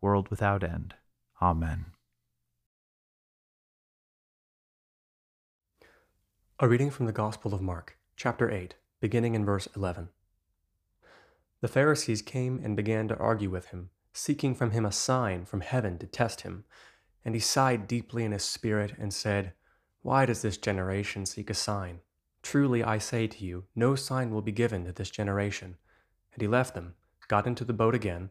world without end. Amen. A reading from the Gospel of Mark, chapter 8, beginning in verse 11. The Pharisees came and began to argue with him, seeking from him a sign from heaven to test him. And he sighed deeply in his spirit and said, Why does this generation seek a sign? Truly I say to you, no sign will be given to this generation. And he left them, got into the boat again,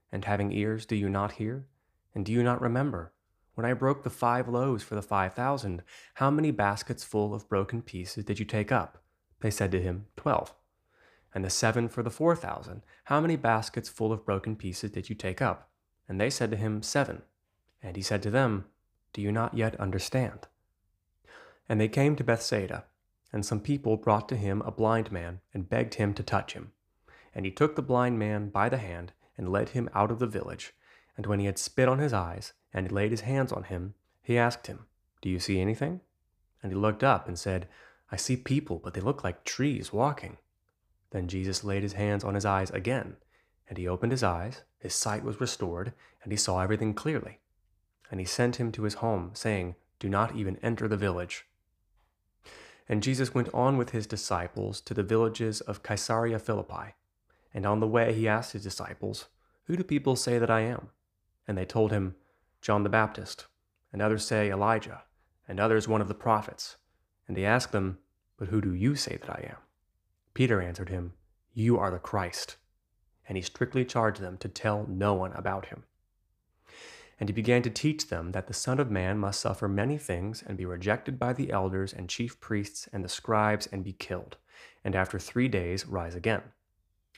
And having ears, do you not hear? And do you not remember? When I broke the five loaves for the five thousand, how many baskets full of broken pieces did you take up? They said to him, Twelve. And the seven for the four thousand, how many baskets full of broken pieces did you take up? And they said to him, Seven. And he said to them, Do you not yet understand? And they came to Bethsaida, and some people brought to him a blind man, and begged him to touch him. And he took the blind man by the hand, and led him out of the village. And when he had spit on his eyes, and laid his hands on him, he asked him, Do you see anything? And he looked up and said, I see people, but they look like trees walking. Then Jesus laid his hands on his eyes again, and he opened his eyes, his sight was restored, and he saw everything clearly. And he sent him to his home, saying, Do not even enter the village. And Jesus went on with his disciples to the villages of Caesarea Philippi. And on the way he asked his disciples, Who do people say that I am? And they told him, John the Baptist, and others say Elijah, and others one of the prophets. And he asked them, But who do you say that I am? Peter answered him, You are the Christ. And he strictly charged them to tell no one about him. And he began to teach them that the Son of Man must suffer many things and be rejected by the elders and chief priests and the scribes and be killed, and after three days rise again.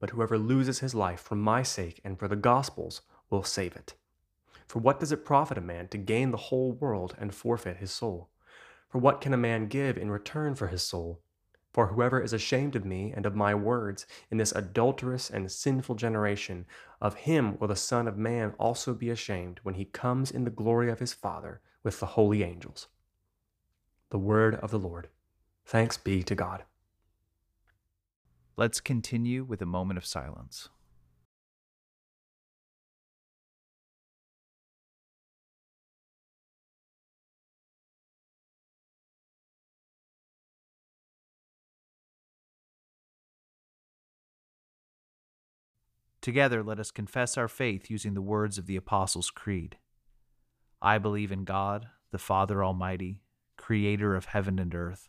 but whoever loses his life for my sake and for the gospel's will save it. For what does it profit a man to gain the whole world and forfeit his soul? For what can a man give in return for his soul? For whoever is ashamed of me and of my words in this adulterous and sinful generation, of him will the Son of Man also be ashamed when he comes in the glory of his Father with the holy angels. The word of the Lord. Thanks be to God. Let's continue with a moment of silence. Together, let us confess our faith using the words of the Apostles' Creed. I believe in God, the Father Almighty, creator of heaven and earth.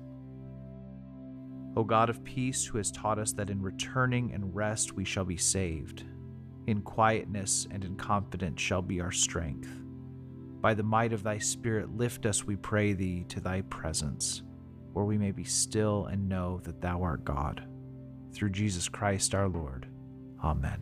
O God of peace, who has taught us that in returning and rest we shall be saved, in quietness and in confidence shall be our strength. By the might of thy Spirit, lift us, we pray thee, to thy presence, where we may be still and know that thou art God. Through Jesus Christ our Lord. Amen.